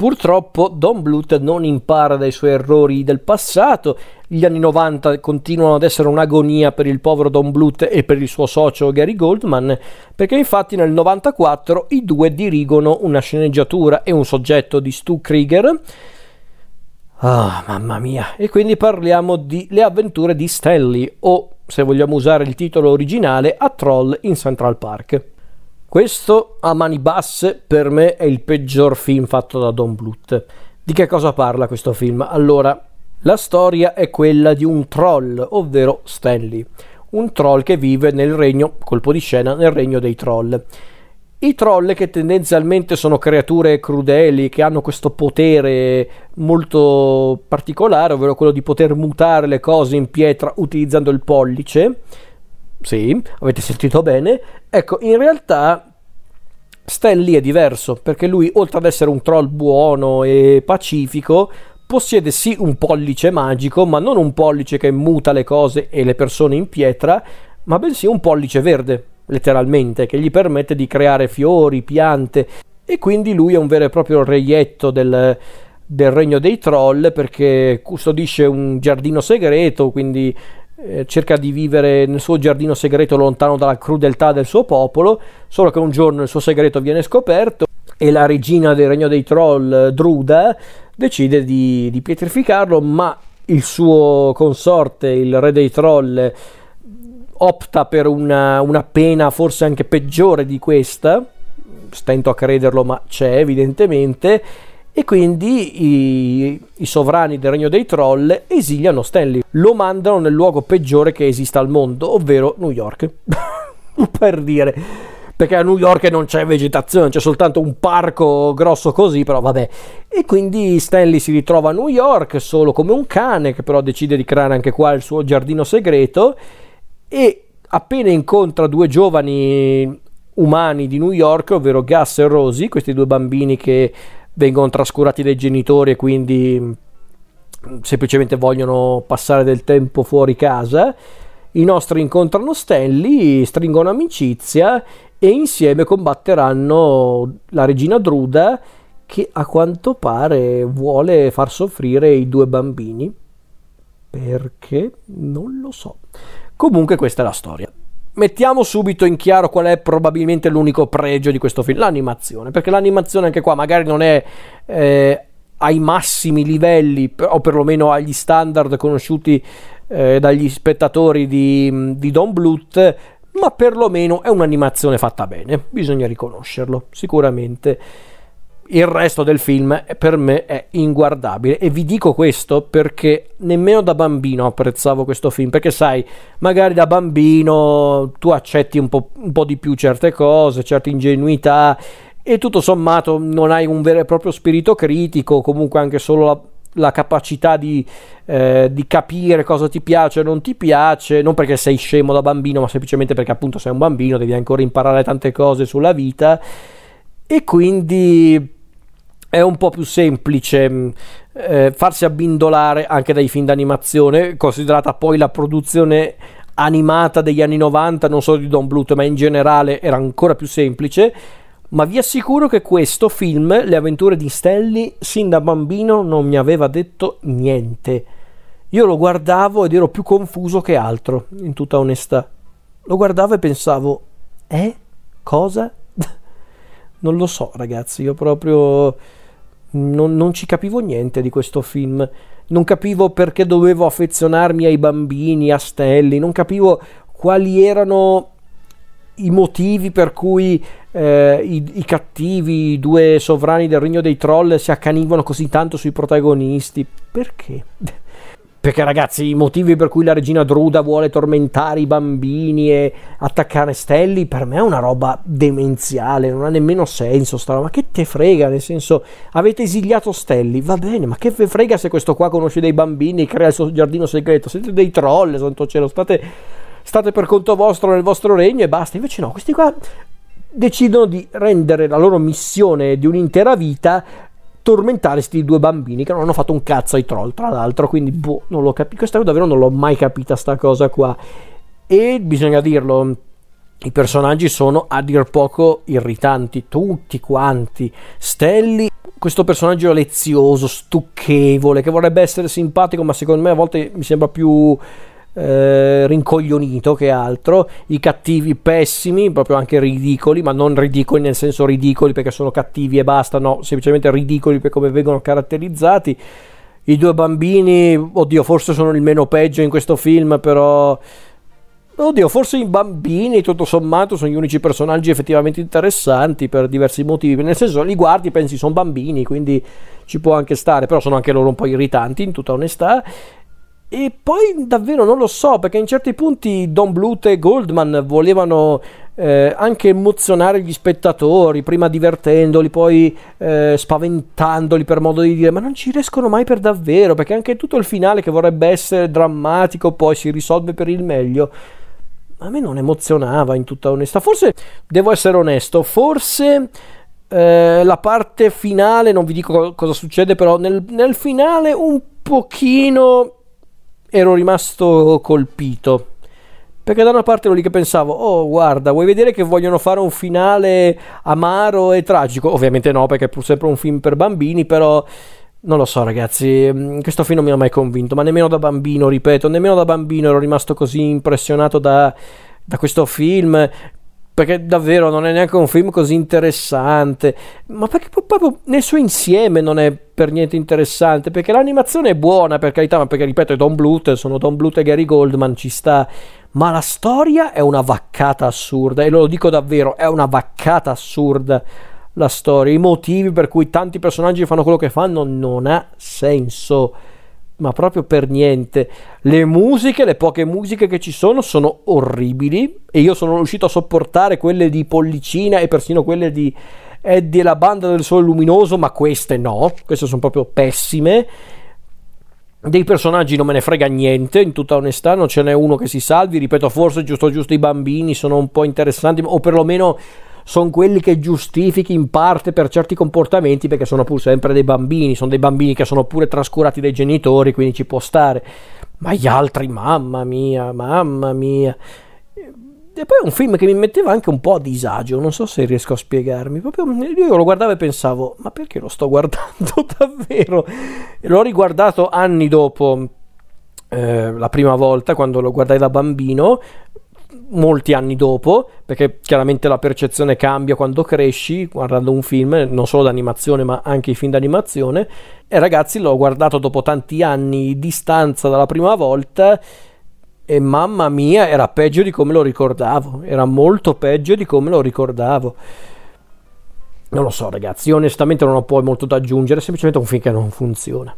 Purtroppo Don Bluth non impara dai suoi errori del passato. Gli anni 90 continuano ad essere un'agonia per il povero Don Bluth e per il suo socio Gary Goldman, perché infatti nel 94 i due dirigono una sceneggiatura e un soggetto di Stu Krieger. Ah, mamma mia! E quindi parliamo di Le avventure di Stanley, o se vogliamo usare il titolo originale, A Troll in Central Park. Questo a mani basse per me è il peggior film fatto da Don Bluth. Di che cosa parla questo film? Allora, la storia è quella di un troll, ovvero Stanley, un troll che vive nel regno, colpo di scena, nel regno dei troll. I troll che tendenzialmente sono creature crudeli, che hanno questo potere molto particolare, ovvero quello di poter mutare le cose in pietra utilizzando il pollice, sì, avete sentito bene. Ecco, in realtà Stanley è diverso perché lui, oltre ad essere un troll buono e pacifico, possiede sì un pollice magico, ma non un pollice che muta le cose e le persone in pietra, ma bensì un pollice verde, letteralmente, che gli permette di creare fiori, piante. E quindi lui è un vero e proprio reietto del, del regno dei troll perché custodisce un giardino segreto, quindi eh, cerca di vivere nel suo giardino segreto lontano dalla crudeltà del suo popolo, solo che un giorno il suo segreto viene scoperto e la regina del regno dei troll, Druda, decide di, di pietrificarlo, ma il suo consorte, il re dei troll, opta per una, una pena forse anche peggiore di questa, stento a crederlo ma c'è evidentemente, e quindi i, i, sovrani del regno dei troll esiliano Stanley, lo mandano nel luogo peggiore che esista al mondo, ovvero New York. per dire, perché a New York non c'è vegetazione, c'è soltanto un parco grosso così, però vabbè. E quindi Stanley si ritrova a New York solo come un cane, che però decide di creare anche qua il suo giardino segreto e appena incontra due giovani umani di New York, ovvero Gus e Rosie, questi due bambini che vengono trascurati dai genitori e quindi mm, semplicemente vogliono passare del tempo fuori casa. I nostri incontrano Stanley, stringono amicizia e insieme combatteranno la regina Druda che a quanto pare vuole far soffrire i due bambini. Perché? Non lo so. Comunque questa è la storia mettiamo subito in chiaro qual è probabilmente l'unico pregio di questo film, l'animazione, perché l'animazione anche qua magari non è eh, ai massimi livelli o perlomeno agli standard conosciuti eh, dagli spettatori di, di Don Bluth, ma perlomeno è un'animazione fatta bene, bisogna riconoscerlo, sicuramente il resto del film per me è inguardabile e vi dico questo perché nemmeno da bambino apprezzavo questo film perché sai magari da bambino tu accetti un po', un po di più certe cose certe ingenuità e tutto sommato non hai un vero e proprio spirito critico comunque anche solo la, la capacità di, eh, di, capire cosa ti piace o non ti piace, non perché sei scemo da bambino, ma semplicemente perché appunto sei un bambino, devi ancora imparare tante cose sulla vita. E quindi è un po' più semplice mm, eh, farsi abbindolare anche dai film d'animazione, considerata poi la produzione animata degli anni 90, non solo di Don Bluth, ma in generale era ancora più semplice. Ma vi assicuro che questo film, Le avventure di Stelly, sin da bambino non mi aveva detto niente. Io lo guardavo ed ero più confuso che altro, in tutta onestà. Lo guardavo e pensavo, eh? Cosa? non lo so, ragazzi, io proprio non, non, ci capivo niente di questo film. Non capivo perché dovevo affezionarmi ai bambini, a Stelli, non capivo quali erano i motivi per cui eh, i, i, cattivi, i due sovrani del regno dei troll si accanivano così tanto sui protagonisti. Perché? Perché ragazzi, i motivi per cui la regina Druda vuole tormentare i bambini e attaccare Stelli, per me è una roba demenziale, non ha nemmeno senso sta roba. Ma che te frega, nel senso, avete esiliato Stelli, va bene, ma che ve frega se questo qua conosce dei bambini, crea il suo giardino segreto, siete dei troll, santo cielo, state, state per conto vostro nel vostro regno e basta. Invece no, questi qua decidono di rendere la loro missione di un'intera vita tormentare questi due bambini che non hanno fatto un cazzo ai troll, tra l'altro, quindi boh, non l'ho capito, questa davvero non l'ho mai capita sta cosa qua. E bisogna dirlo, i personaggi sono a dir poco irritanti, tutti quanti. Stelly, questo personaggio lezioso, stucchevole, che vorrebbe essere simpatico, ma secondo me a volte mi sembra più eh, rincoglionito che altro. I cattivi pessimi, proprio anche ridicoli, ma non ridicoli nel senso ridicoli perché sono cattivi e basta, no, semplicemente ridicoli per come vengono caratterizzati. I due bambini, oddio, forse sono il meno peggio in questo film, però Oddio, forse i bambini, tutto sommato, sono gli unici personaggi effettivamente interessanti per diversi motivi. Nel senso, li guardi, pensi, sono bambini, quindi ci può anche stare, però sono anche loro un po' irritanti, in tutta onestà. E poi davvero non lo so, perché in certi punti Don Bluth e Goldman volevano eh, anche emozionare gli spettatori, prima divertendoli, poi eh, spaventandoli per modo di dire, ma non ci riescono mai per davvero, perché anche tutto il finale che vorrebbe essere drammatico poi si risolve per il meglio a me non emozionava in tutta onestà. Forse, devo essere onesto, forse eh, la parte finale, non vi dico cosa succede, però nel, nel finale un pochino ero rimasto colpito. Perché da una parte ero lì che pensavo, oh guarda, vuoi vedere che vogliono fare un finale amaro e tragico? Ovviamente no, perché è pur sempre un film per bambini, però non lo so ragazzi, mm, questo film non mi ha mai convinto, ma nemmeno da bambino, ripeto, nemmeno da bambino ero rimasto così impressionato da, da questo film, perché davvero non è neanche un film così interessante, ma perché proprio nel suo insieme non è per niente interessante, perché l'animazione è buona per carità, ma perché ripeto è Don Bluth, sono Don Bluth e Gary Goldman, ci sta, ma la storia è una vaccata assurda, e lo dico davvero, è una vaccata assurda la storia, i motivi per cui tanti personaggi fanno quello che fanno non ha senso, ma proprio per niente. Le musiche, le poche musiche che ci sono sono orribili e io sono riuscito a sopportare quelle di Pollicina e persino quelle di Eddie e la banda del sole luminoso, ma queste no, queste sono proprio pessime. Dei personaggi non me ne frega niente, in tutta onestà, non ce n'è uno che si salvi, ripeto, forse giusto giusto i bambini sono un po' interessanti, o perlomeno sono quelli che giustifichi in parte per certi comportamenti perché sono pur sempre dei bambini, sono dei bambini che sono pure trascurati dai genitori, quindi ci può stare. Ma gli altri, mamma mia, mamma mia. E poi è un film che mi metteva anche un po' a disagio, non so se riesco a spiegarmi. Proprio io lo guardavo e pensavo, ma perché lo sto guardando davvero? L'ho riguardato anni dopo eh, la prima volta, quando lo guardai da bambino, molti anni dopo, perché chiaramente la percezione cambia quando cresci guardando un film, non solo d'animazione ma anche i film d'animazione. E ragazzi, l'ho guardato dopo tanti anni di distanza dalla prima volta e mamma mia, era peggio di come lo ricordavo, era molto peggio di come lo ricordavo. Non lo so, ragazzi, io onestamente non ho poi molto da aggiungere, è semplicemente un film che non funziona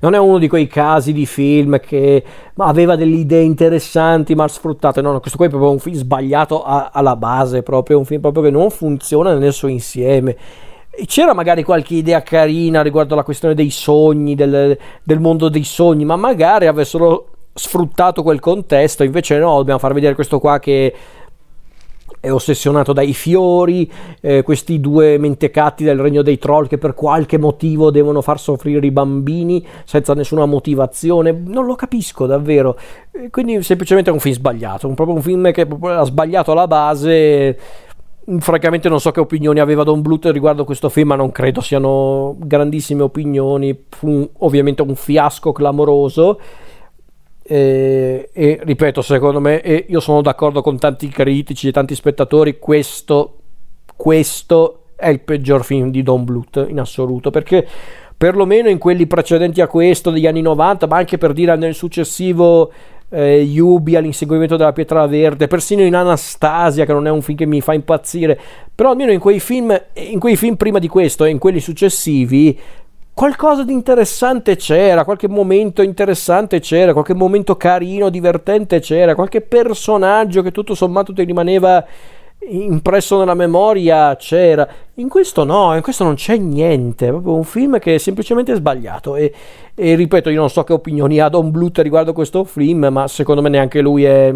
non è uno di quei casi di film che aveva delle idee interessanti ma sfruttate, no, no questo qua è proprio un film sbagliato a, alla base, proprio un film proprio che non funziona nel suo insieme. C'era magari qualche idea carina riguardo alla questione dei sogni, del, del mondo dei sogni, ma magari avessero sfruttato quel contesto, invece no, dobbiamo far vedere questo qua che è ossessionato dai fiori, eh, questi due mentecatti del regno dei troll che per qualche motivo devono far soffrire i bambini senza nessuna motivazione, non lo capisco davvero, quindi semplicemente è un film sbagliato, un, proprio un film che ha sbagliato alla base, francamente non so che opinioni aveva Don Bluth riguardo questo film, ma non credo siano grandissime opinioni, fu ovviamente un fiasco clamoroso e, e, ripeto, secondo me, e io sono d'accordo con tanti critici e tanti spettatori, questo, questo è il peggior film di Don Bluth in assoluto, perché perlomeno in quelli precedenti a questo degli anni 90, ma anche per dire nel successivo eh, Yubi all'inseguimento della pietra verde, persino in Anastasia, che non è un film che mi fa impazzire, però almeno in quei film, in quei film prima di questo e in quelli successivi qualcosa di interessante c'era, qualche momento interessante c'era, qualche momento carino, divertente c'era, qualche personaggio che tutto sommato ti rimaneva impresso nella memoria c'era. In questo no, in questo non c'è niente, è proprio un film che è semplicemente sbagliato e, e ripeto, io non so che opinioni ha Don Bluth riguardo questo film, ma secondo me neanche lui è,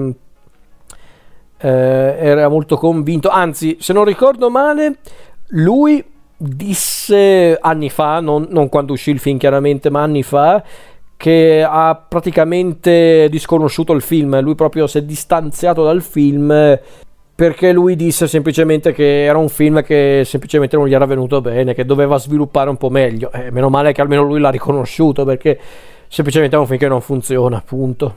eh, era molto convinto, anzi, se non ricordo male, lui disse anni fa, non, non quando uscì il film chiaramente, ma anni fa, che ha praticamente disconosciuto il film, lui proprio si è distanziato dal film perché lui disse semplicemente che era un film che semplicemente non gli era venuto bene, che doveva sviluppare un po' meglio. Eh, meno male che almeno lui l'ha riconosciuto perché semplicemente è un film che non funziona, appunto.